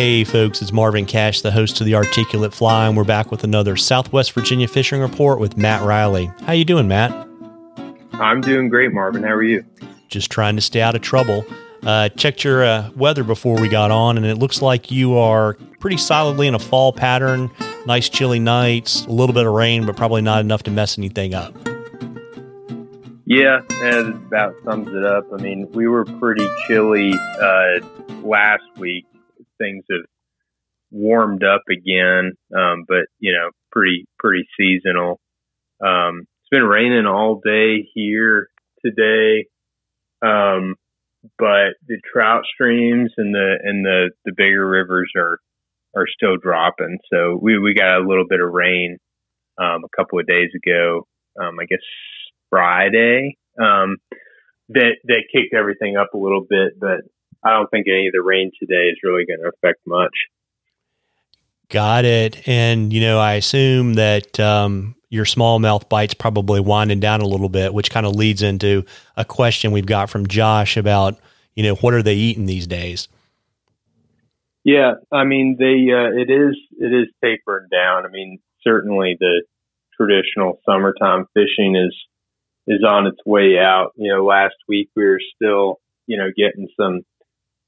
Hey, folks, it's Marvin Cash, the host of the Articulate Fly, and we're back with another Southwest Virginia fishing report with Matt Reilly. How you doing, Matt? I'm doing great, Marvin. How are you? Just trying to stay out of trouble. Uh, checked your uh, weather before we got on, and it looks like you are pretty solidly in a fall pattern. Nice chilly nights, a little bit of rain, but probably not enough to mess anything up. Yeah, that about sums it up. I mean, we were pretty chilly uh, last week, things have warmed up again, um, but you know, pretty pretty seasonal. Um, it's been raining all day here today, um, but the trout streams and the and the the bigger rivers are are still dropping. So we we got a little bit of rain um, a couple of days ago. Um, I guess Friday um, that that kicked everything up a little bit, but I don't think any of the rain today is really going to affect much. Got it. And, you know, I assume that um, your smallmouth bite's probably winding down a little bit, which kind of leads into a question we've got from Josh about, you know, what are they eating these days? Yeah, I mean, they uh, it is it is tapering down. I mean, certainly the traditional summertime fishing is is on its way out. You know, last week we were still, you know, getting some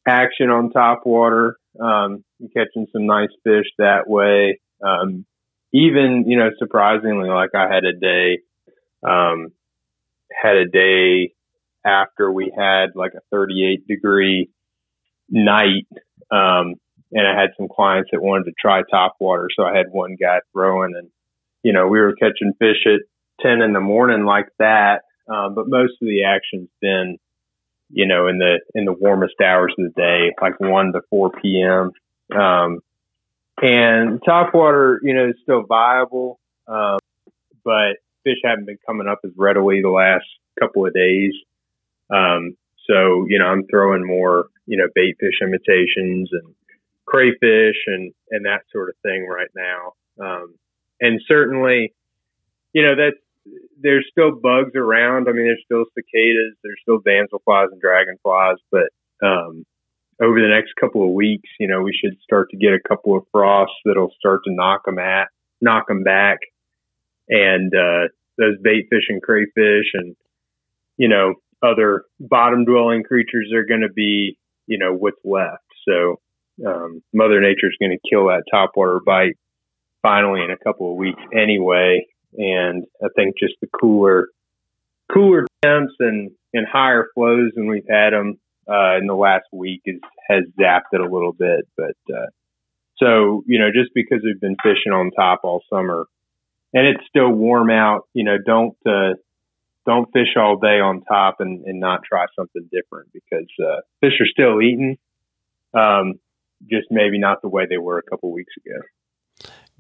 action on top water, um, catching some nice fish that way. Um, even, you know, surprisingly, like I had a day, um, had a day after we had like a 38 degree night. Um, and I had some clients that wanted to try top water. So I had one guy throwing and, you know, we were catching fish at 10 in the morning like that. Um, but most of the action's been, you know, in the in the warmest hours of the day, like one to four p.m. Um, and top water, you know, is still viable, um, but fish haven't been coming up as readily the last couple of days. Um, so, you know, I'm throwing more, you know, bait fish imitations and crayfish and and that sort of thing right now. Um, and certainly, you know, that's there's still bugs around. I mean, there's still cicadas, there's still damselflies and dragonflies, but um, over the next couple of weeks, you know, we should start to get a couple of frosts that'll start to knock them at, knock them back, and uh, those bait fish and crayfish and you know other bottom dwelling creatures are going to be you know what's left. So um, Mother Nature's going to kill that topwater bite finally in a couple of weeks anyway, and I think just the cooler, cooler temps and and higher flows than we've had them uh, in the last week is has zapped it a little bit. But uh, so you know, just because we've been fishing on top all summer, and it's still warm out, you know, don't uh, don't fish all day on top and, and not try something different because uh, fish are still eating, um, just maybe not the way they were a couple weeks ago.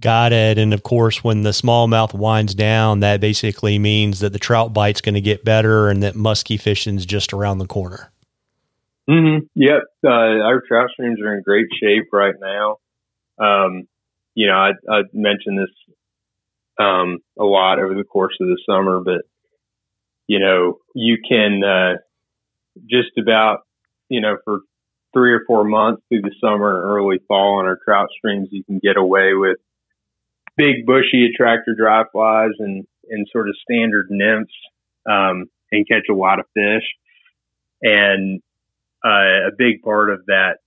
Got it. And of course, when the smallmouth winds down, that basically means that the trout bite's going to get better and that musky fishing's just around the corner. Mm-hmm. Yep. Uh, our trout streams are in great shape right now. Um, you know, I, I mentioned this um, a lot over the course of the summer, but you know, you can uh, just about, you know, for three or four months through the summer and early fall on our trout streams, you can get away with big bushy attractor dry flies and, and sort of standard nymphs um, and catch a lot of fish. And uh, a big part of that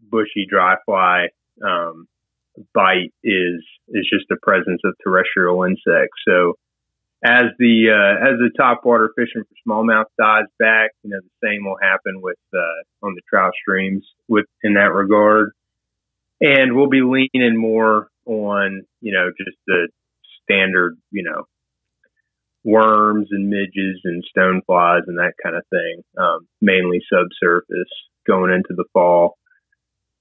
bushy dry fly um, bite is is just the presence of terrestrial insects. So as the uh, as the topwater fishing for smallmouth dies back, you know the same will happen with uh, on the trout streams with in that regard. And we'll be leaning more on, you know, just the standard, you know, worms and midges and stoneflies and that kind of thing, um, mainly subsurface going into the fall.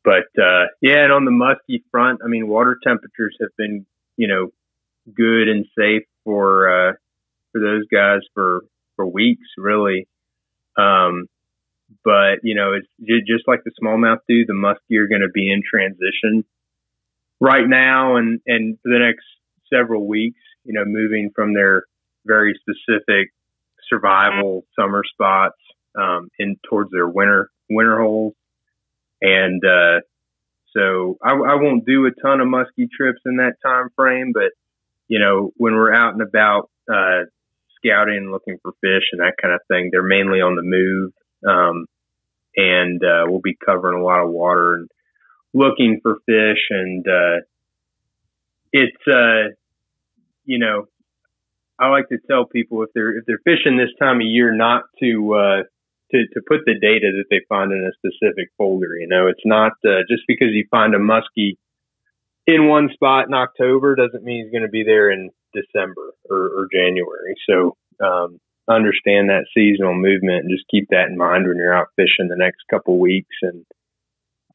But uh, yeah, and on the musky front, I mean, water temperatures have been, you know, good and safe for uh, for those guys for for weeks, really. Um, but you know, it's just like the smallmouth do. The muskie are going to be in transition right now and and for the next several weeks. You know, moving from their very specific survival summer spots um, in towards their winter winter holes, and uh, so I, I won't do a ton of muskie trips in that time frame, but you know, when we're out and about uh, scouting, looking for fish and that kind of thing, they're mainly on the move, um, and uh, we'll be covering a lot of water and looking for fish. And uh, it's uh, you know, I like to tell people if they're if they're fishing this time of year, not to uh, to, to put the data that they find in a specific folder. You know, it's not uh, just because you find a muskie in one spot in October doesn't mean he's going to be there in December or, or January. So um, understand that seasonal movement and just keep that in mind when you're out fishing the next couple weeks and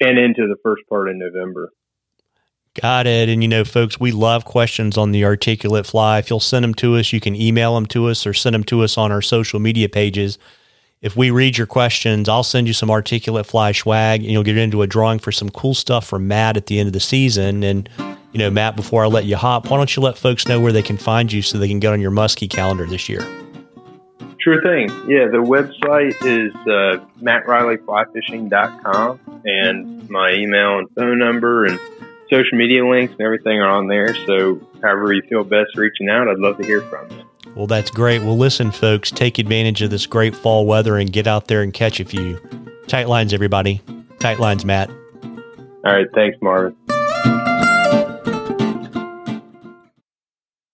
and into the first part of November. Got it. And you know, folks, we love questions on the articulate fly. If you'll send them to us, you can email them to us or send them to us on our social media pages if we read your questions, I'll send you some articulate fly swag and you'll get into a drawing for some cool stuff from Matt at the end of the season. And, you know, Matt, before I let you hop, why don't you let folks know where they can find you so they can get on your muskie calendar this year? Sure thing. Yeah, the website is uh, mattreillyflyfishing.com and my email and phone number and social media links and everything are on there. So, however you feel best reaching out, I'd love to hear from you. Well, that's great. Well, listen, folks, take advantage of this great fall weather and get out there and catch a few. Tight lines, everybody. Tight lines, Matt. All right. Thanks, Marvin.